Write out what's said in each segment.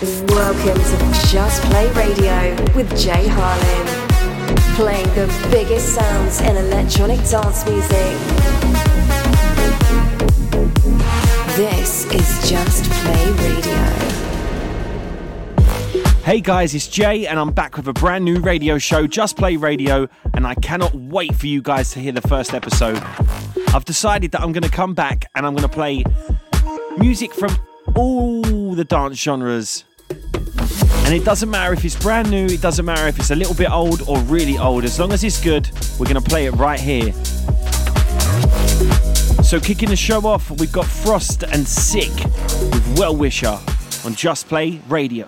Welcome to Just Play Radio with Jay Harlin, Playing the biggest sounds in electronic dance music. This is Just Play Radio. Hey guys, it's Jay, and I'm back with a brand new radio show, Just Play Radio, and I cannot wait for you guys to hear the first episode. I've decided that I'm going to come back and I'm going to play music from all the dance genres and it doesn't matter if it's brand new, it doesn't matter if it's a little bit old or really old. As long as it's good, we're going to play it right here. So, kicking the show off, we've got FROZT and SIIK with Well Wisher on Just Play Radio.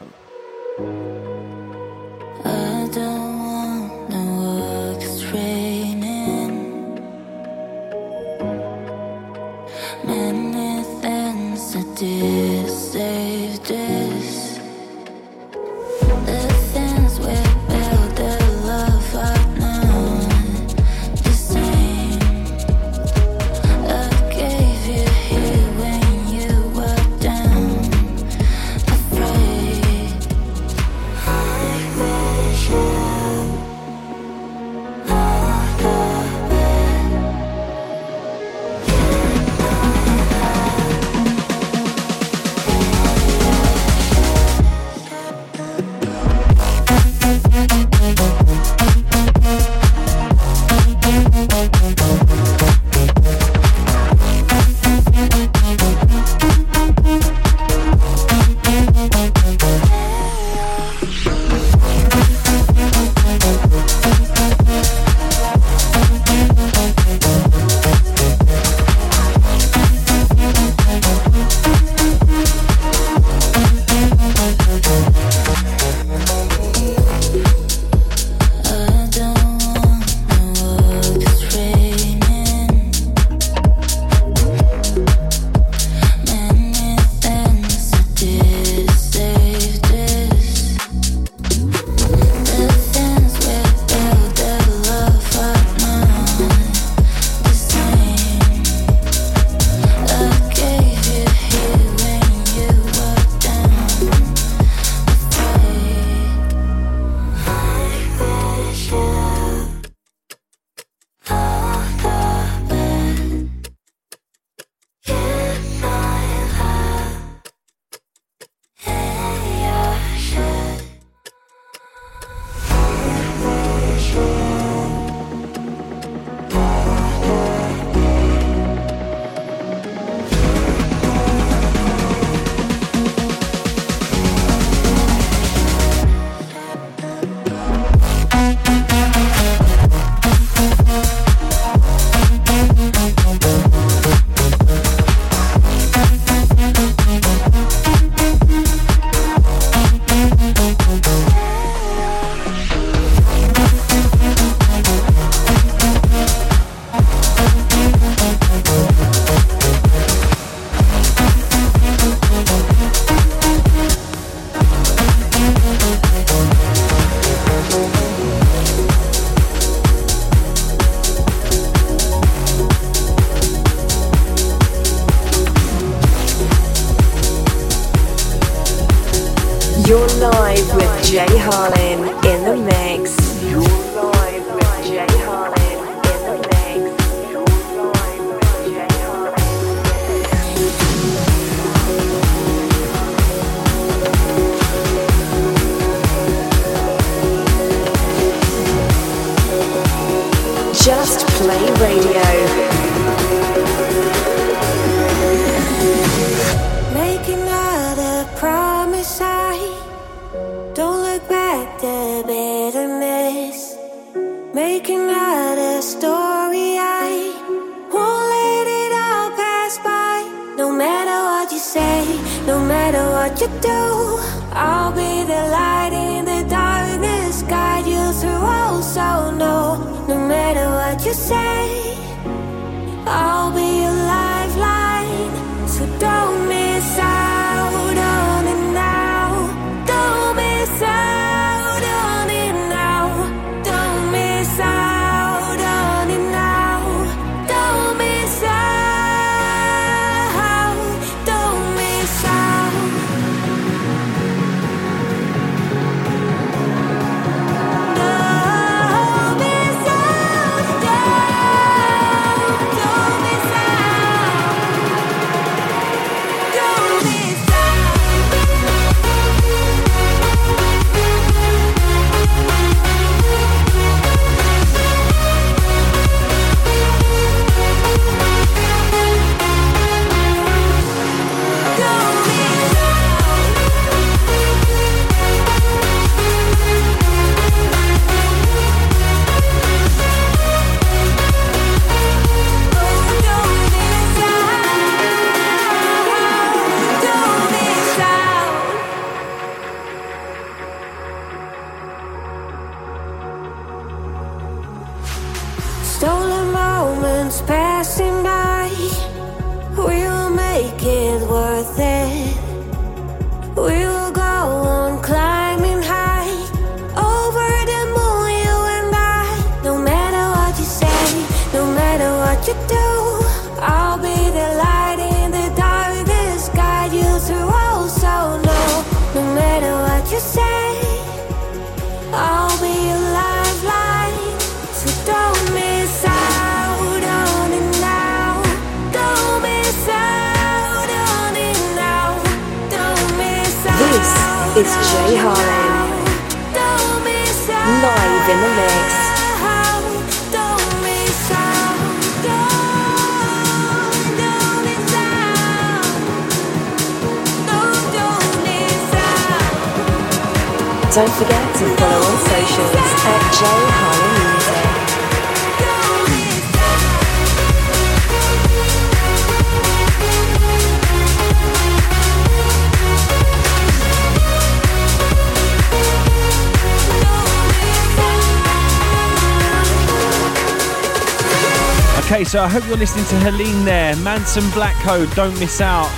Okay, so I hope you're listening to Heleen there. Manson Blackcode, don't miss out.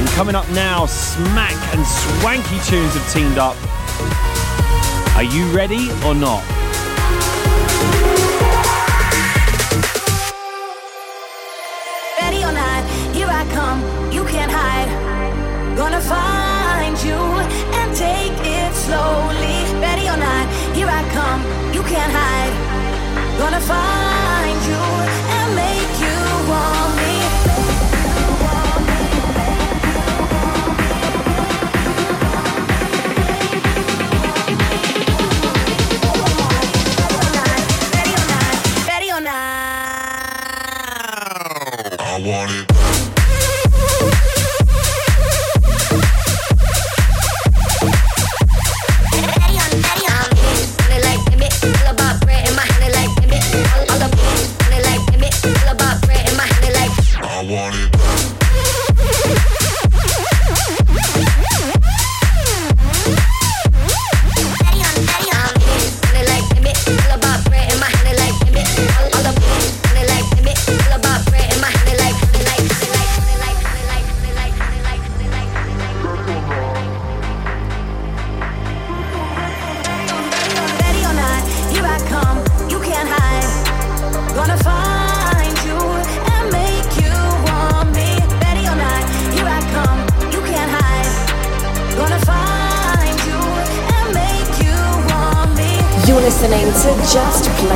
And coming up now, Smack and Swanky Tunes have teamed up. Are you ready or not? Ready or not, here I come, you can't hide. Gonna find you and take it slowly. Ready or not, here I come, you can't hide. Gonna find you and make you want me. On that, betty or night, I want it.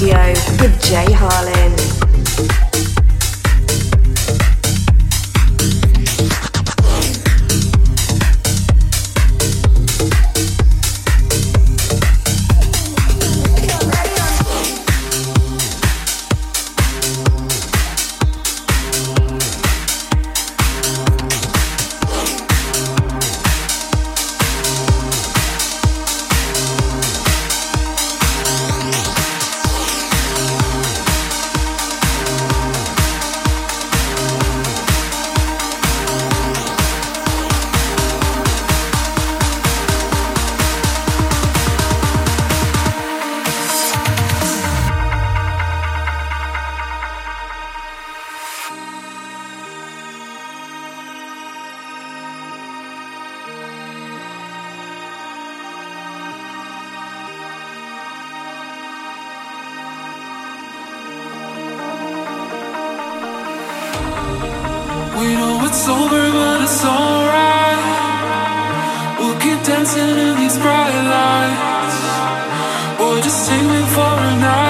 Radio with Jay Harlin. We know it's over, but it's alright. We'll keep dancing in these bright lights. Or just sing me for a night.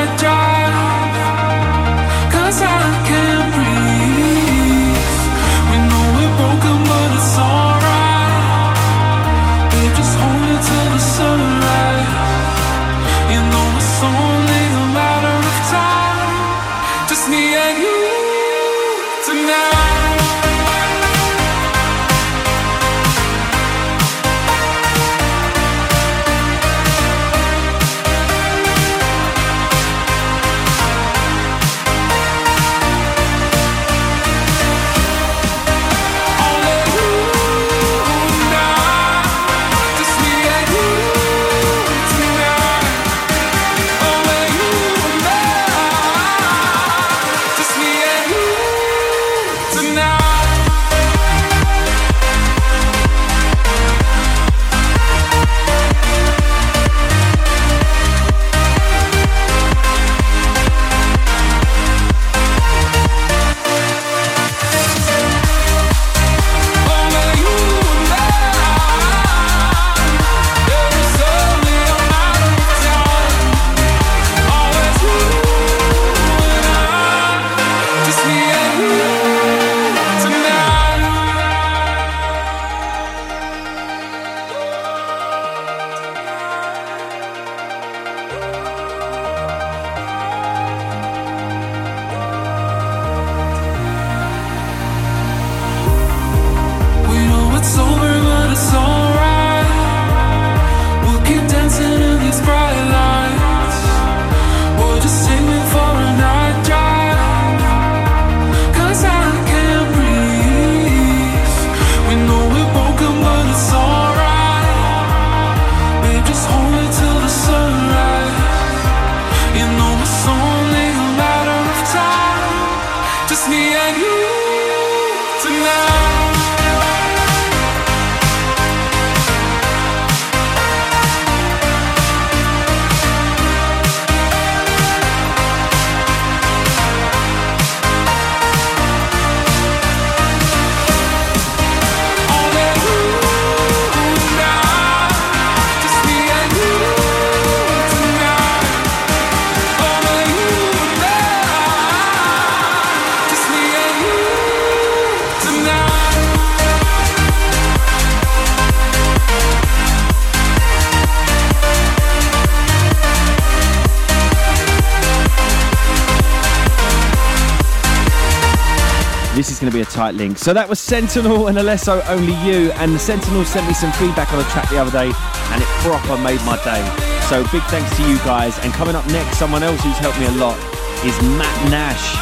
link. So that was Sentinel and Alesso Only You, and the Sentinel sent me some feedback on the track the other day, and it proper made my day. So big thanks to you guys. And coming up next, someone else who's helped me a lot is Matt Nash,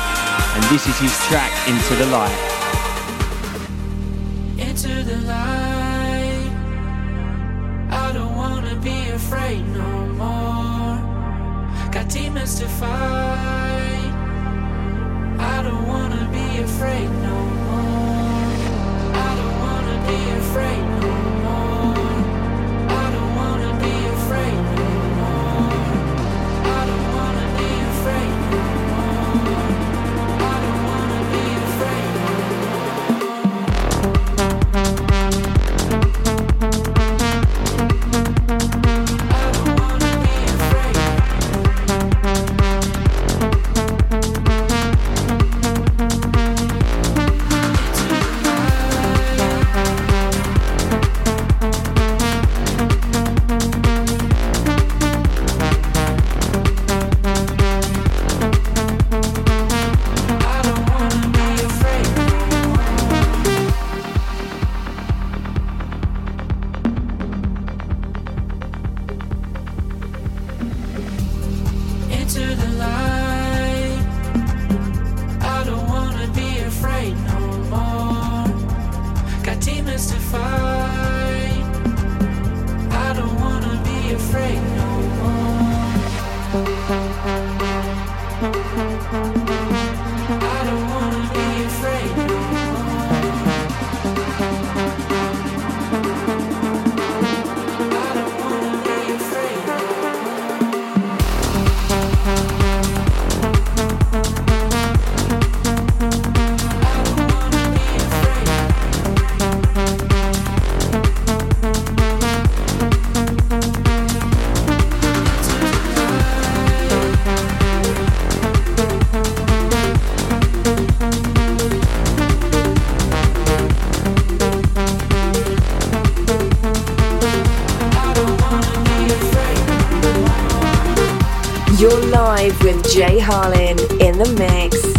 and this is his track Into the Light. You're live with Jay Harlin in the mix.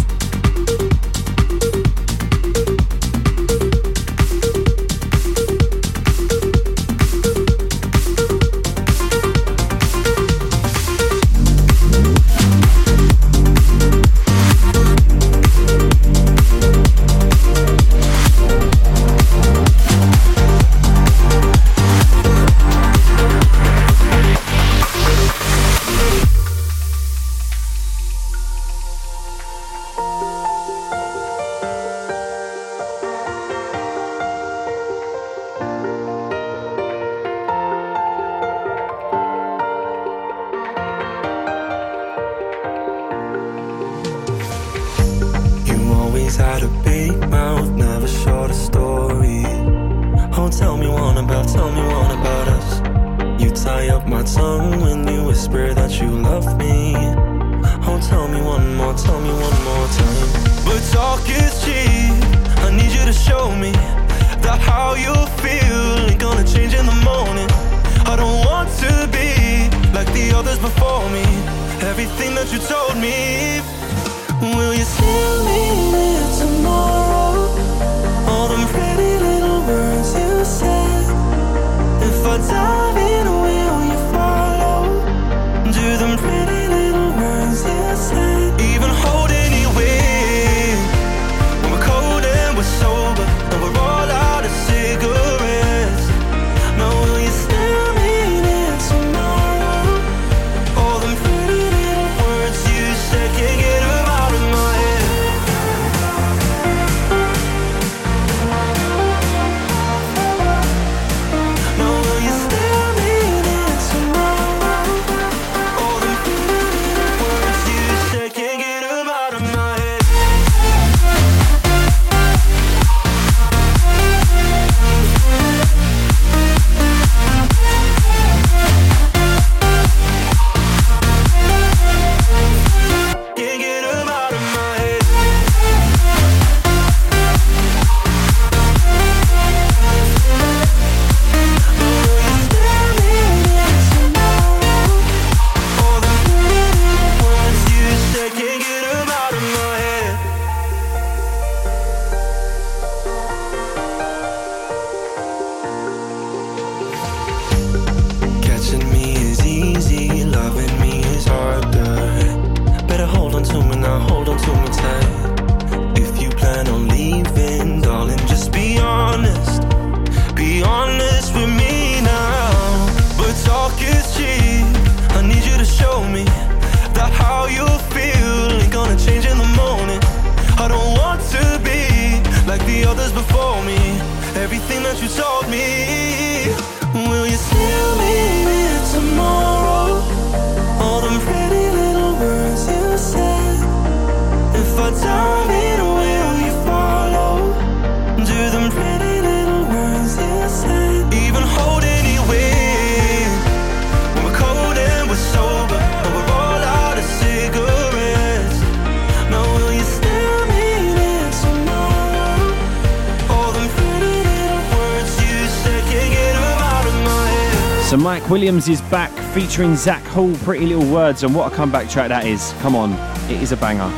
Mike Williams is back featuring Zack Hall, Pretty Little Words, and what a comeback track that is. Come on, it is a banger.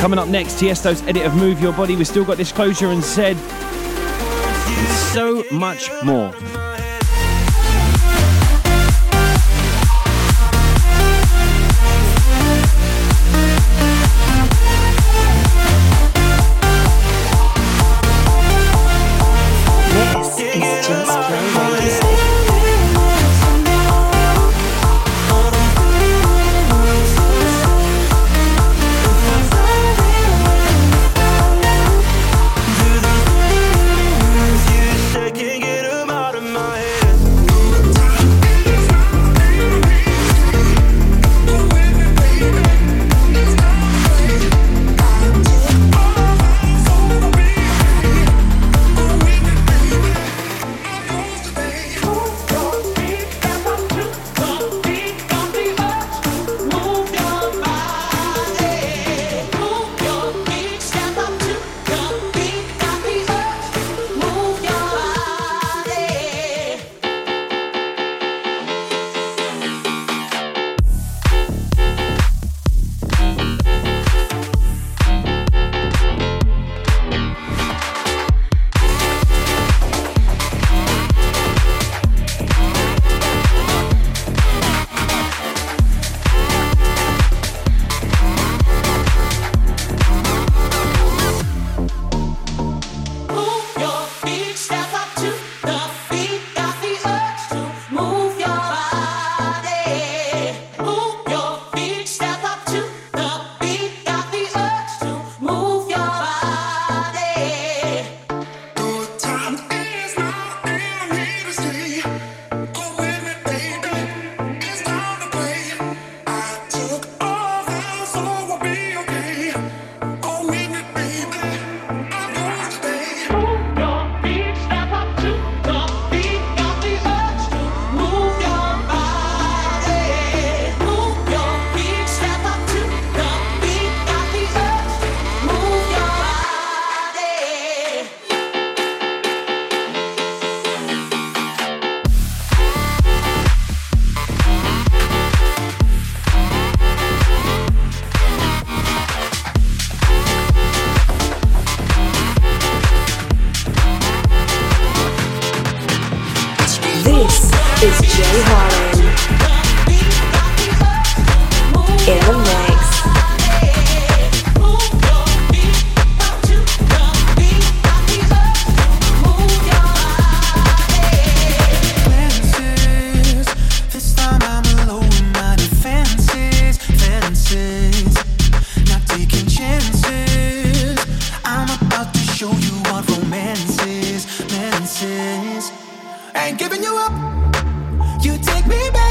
Coming up next, Tiesto's edit of Move Your Body. We've still got Disclosure and Zedd so much more. You take me back.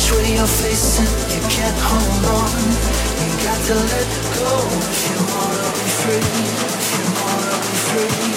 which way you're facing, you can't hold on. You got to let go if you wanna be free, if you wanna be free.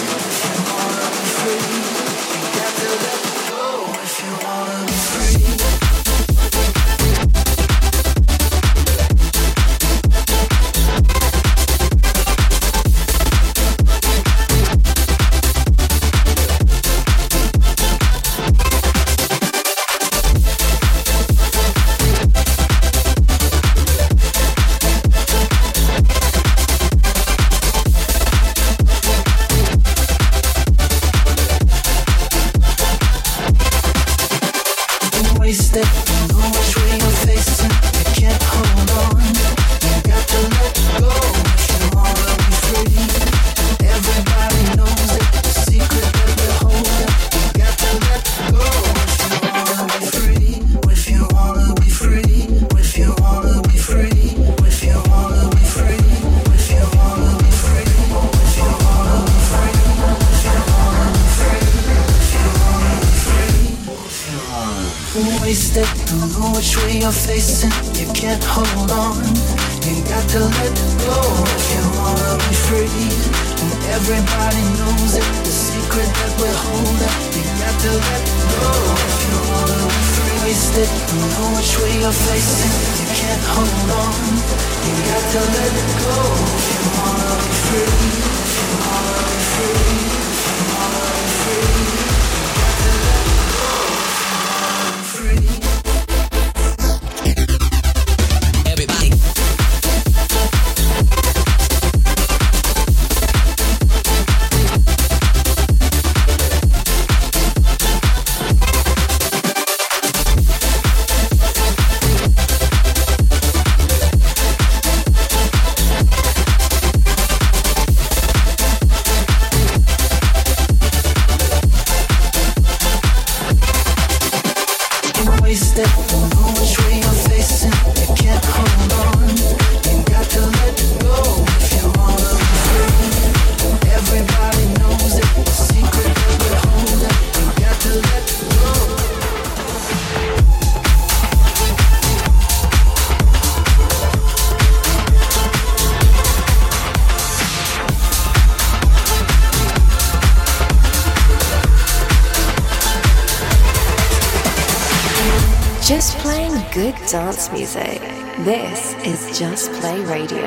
Radio.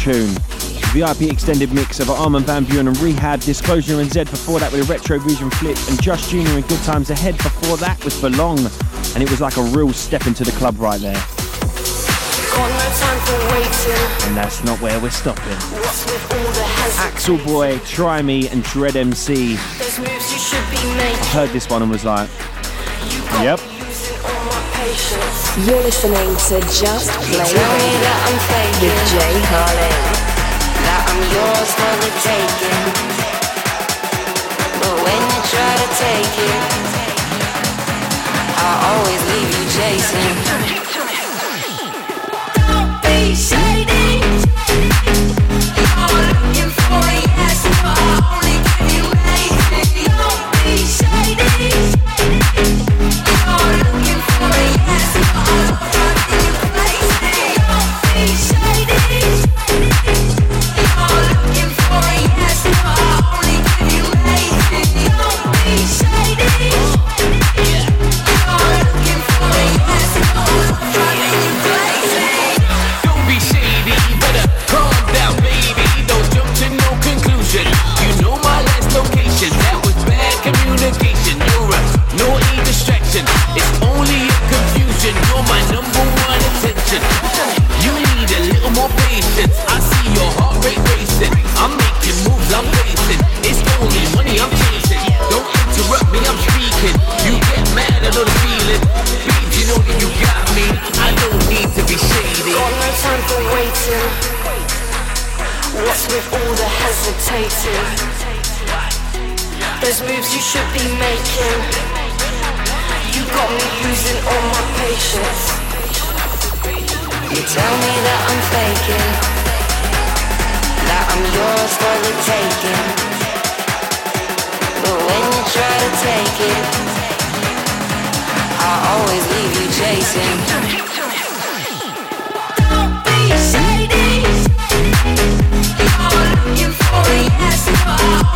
tune. VIP extended mix of Armin van Buuren and R3HAB, Disclosure and Zedd before that with a RetroVision flip, and Just Junior and Good Times Ahead before that was Belong, and it was like a real step into the club right there. And that's not where we're stopping. Axel Boy, Try Me, and Dread MC. I heard this one and was like, yep patience. You're listening to Just Play Tell me that I'm faking. With Jay Harlin. That I'm yours for the taking. But when you try to take it, I always leave you chasing. Shady. Looking for a yes, but I only give you. I'll always leave you chasing. Don't be shady. You're looking for a yes or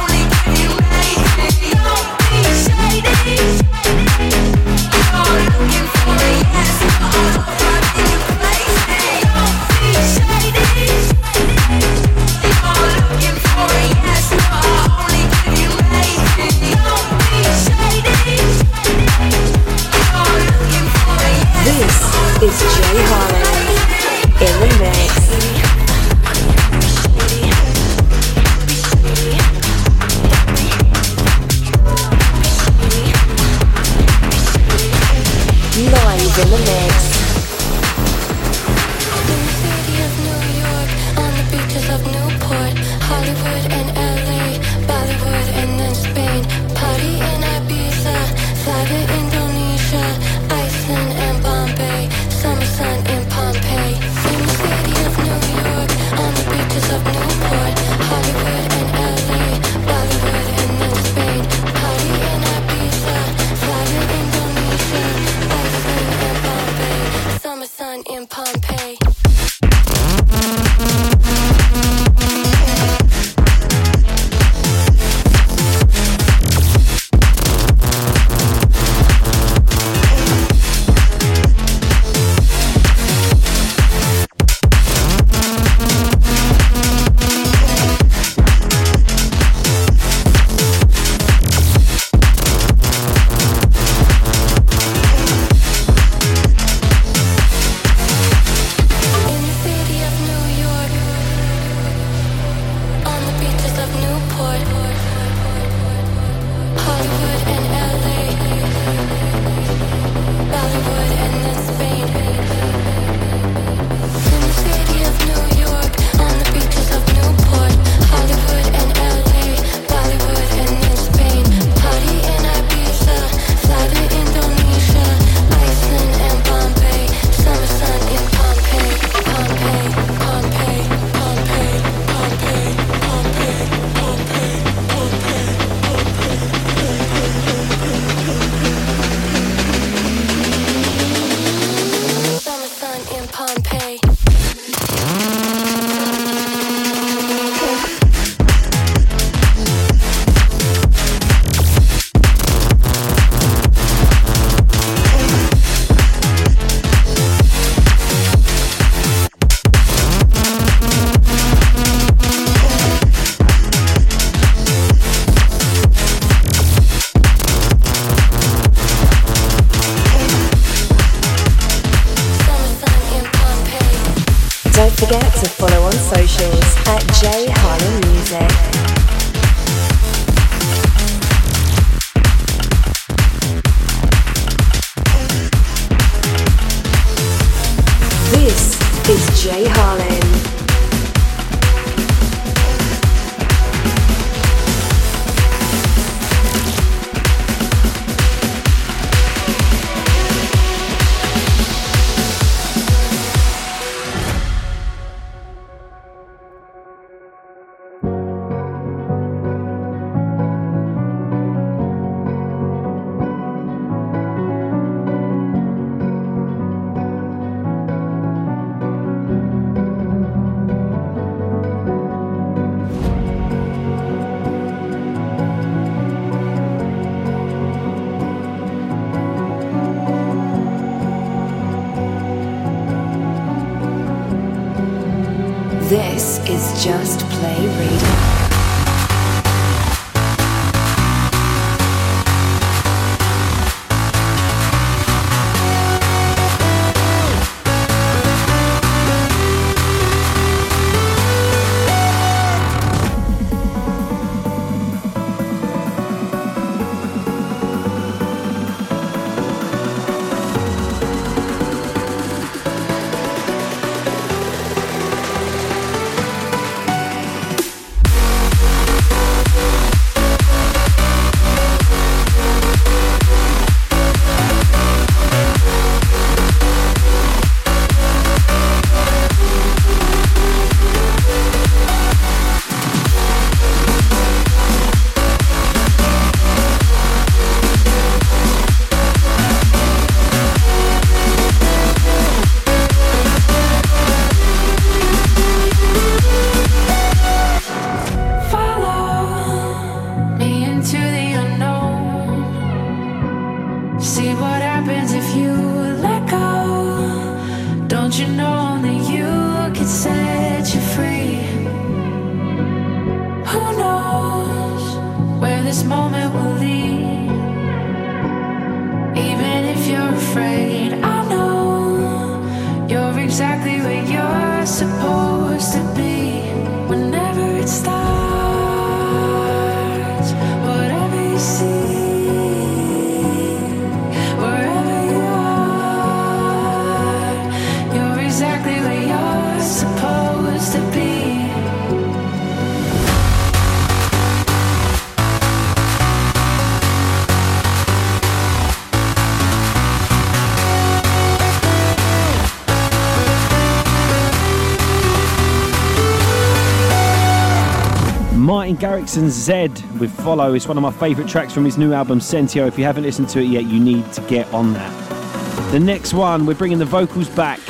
Garrix and Zedd with Follow. It's one of my favourite tracks from his new album Sentio. If you haven't listened to it yet, you need to get on that. The next one, we're bringing the vocals back.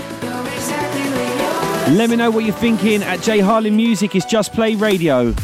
Let me know what you're thinking at Jay Harlin Music. It's Just Play Radio.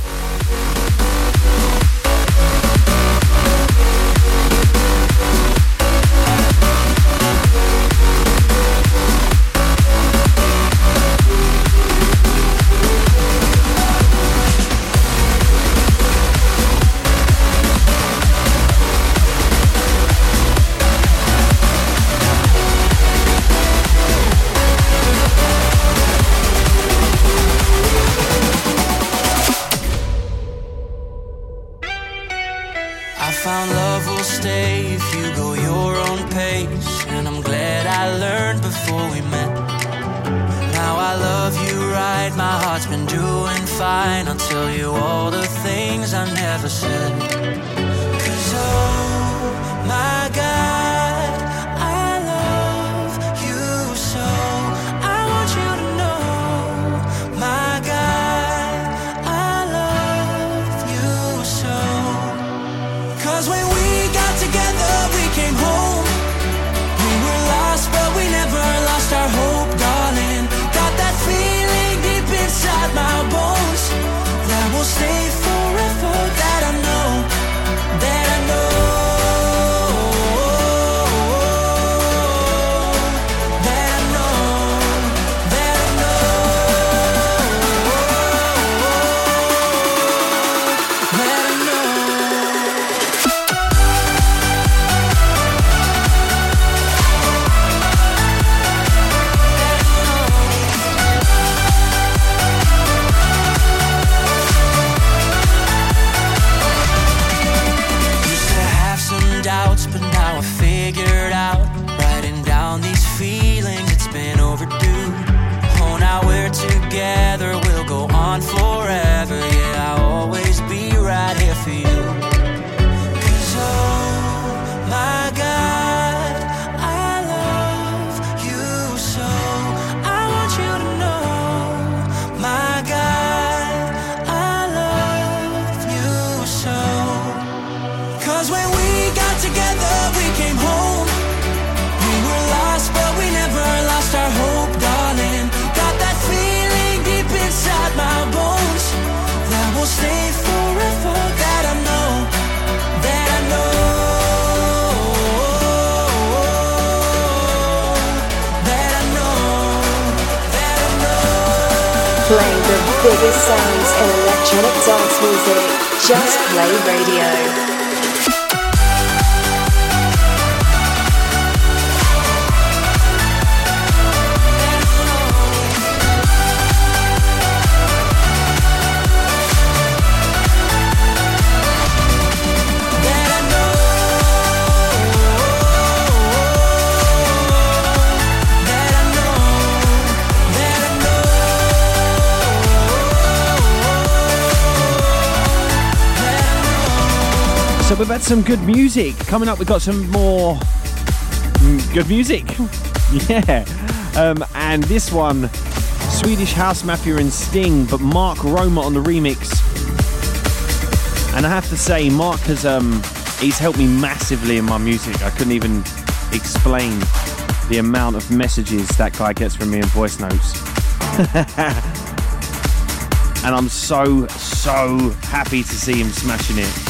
some good music. Coming up, we've got some more mm, good music. yeah. Um, and this one Swedish House Mafia and Sting, but Mark Roma on the remix. And I have to say, Mark has um, he's helped me massively in my music. I couldn't even explain the amount of messages that guy gets from me in voice notes. and I'm so so happy to see him smashing it.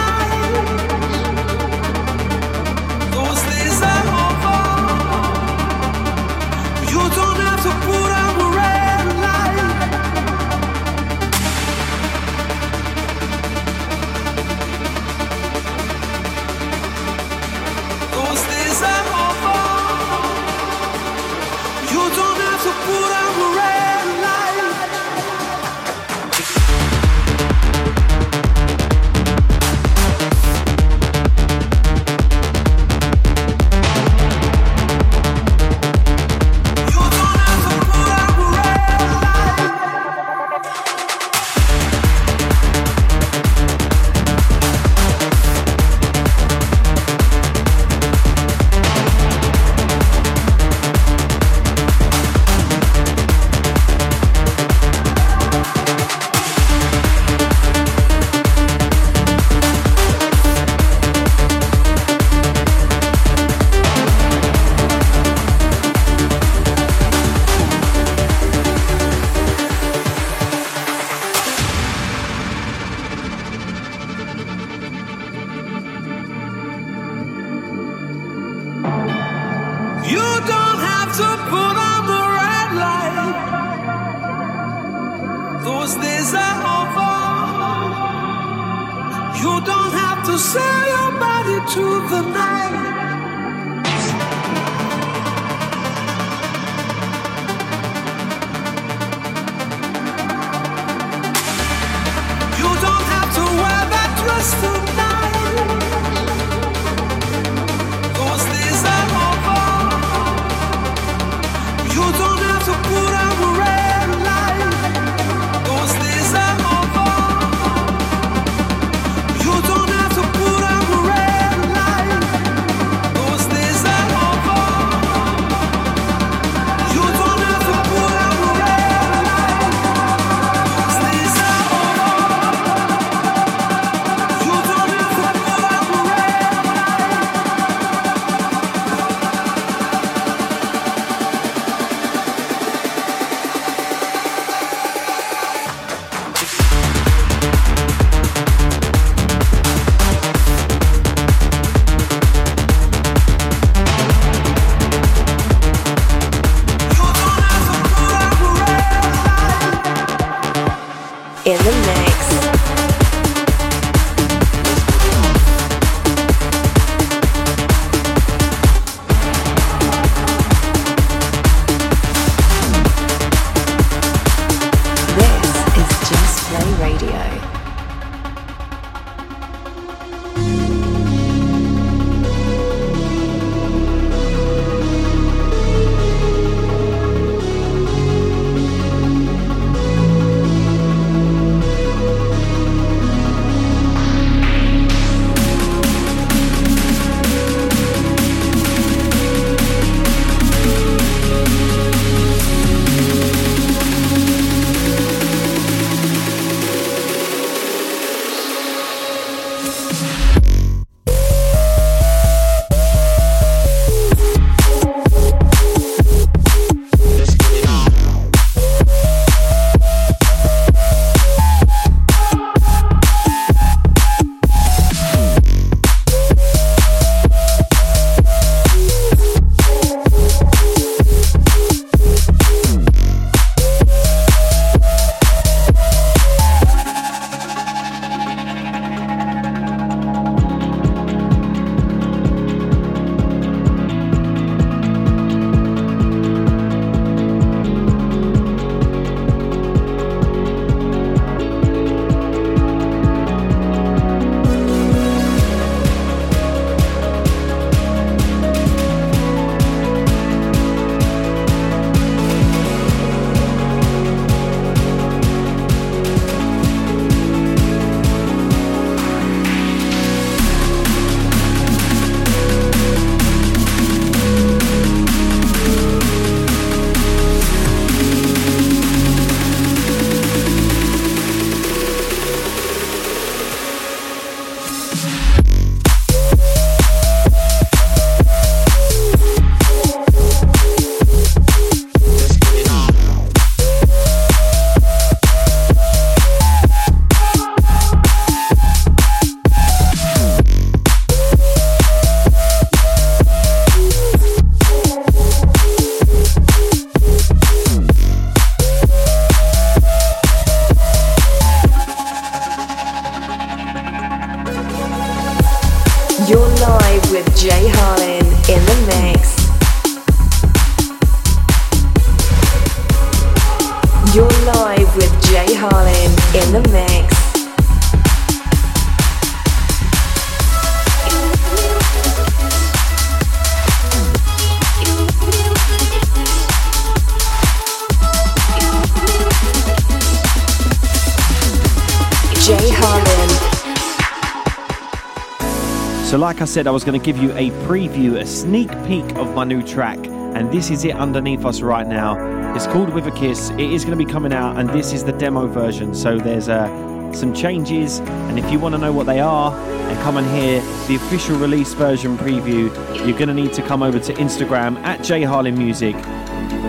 like I said, I was going to give you a preview, a sneak peek of my new track, and this is it underneath us right now. It's called With a Kiss. It is going to be coming out, and this is the demo version. So, there's uh, some changes, and if you want to know what they are and come and hear the official release version preview, you're going to need to come over to Instagram at Jay Harlin Music.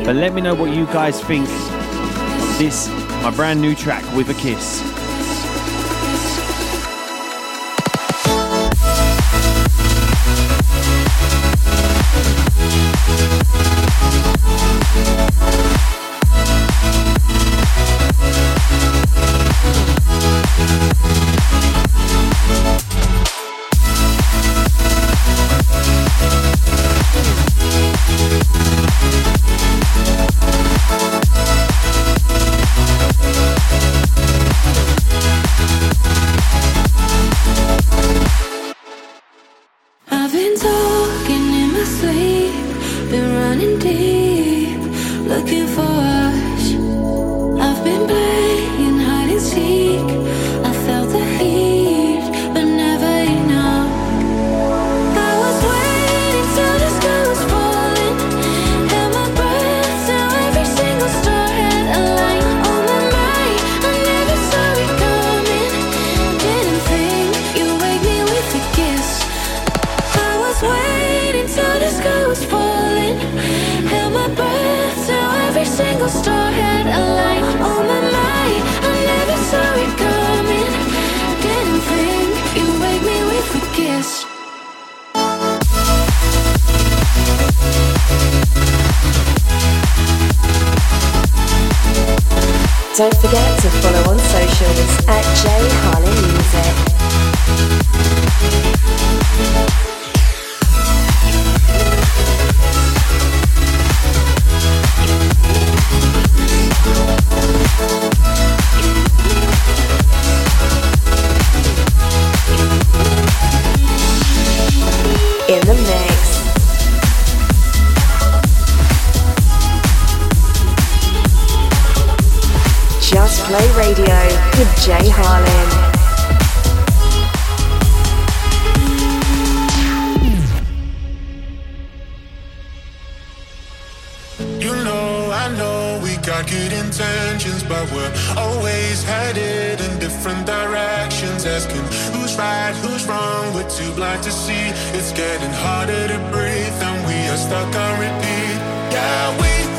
But let me know what you guys think of this, my brand new track, With a Kiss. Just Play Radio with Jay Harlin. You know, I know we got good intentions, but we're always headed in different directions. Asking who's right, who's wrong, we're too blind to see. It's getting harder to breathe, and we are stuck on repeat. Yeah, we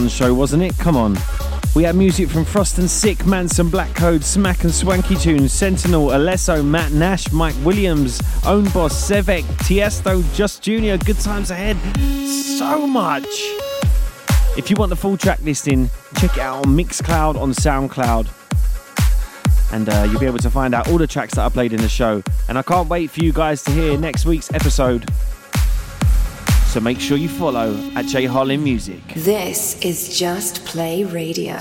fun show, wasn't it? Come on. We had music from FROZT and SIIK, Manson, Blackcode, Smack and Swanky Tunes, Sentinel, Alesso, Matt Nash, Mike Williams, Öwnboss, Sevek, Tiesto, Just Junior, Good Times Ahead. So much. If you want the full track listing, check it out on Mixcloud, on Soundcloud. And uh, you'll be able to find out all the tracks that I played in the show. And I can't wait for you guys to hear next week's episode. So make sure you follow at Jay Harlin Music. This is Just Play Radio.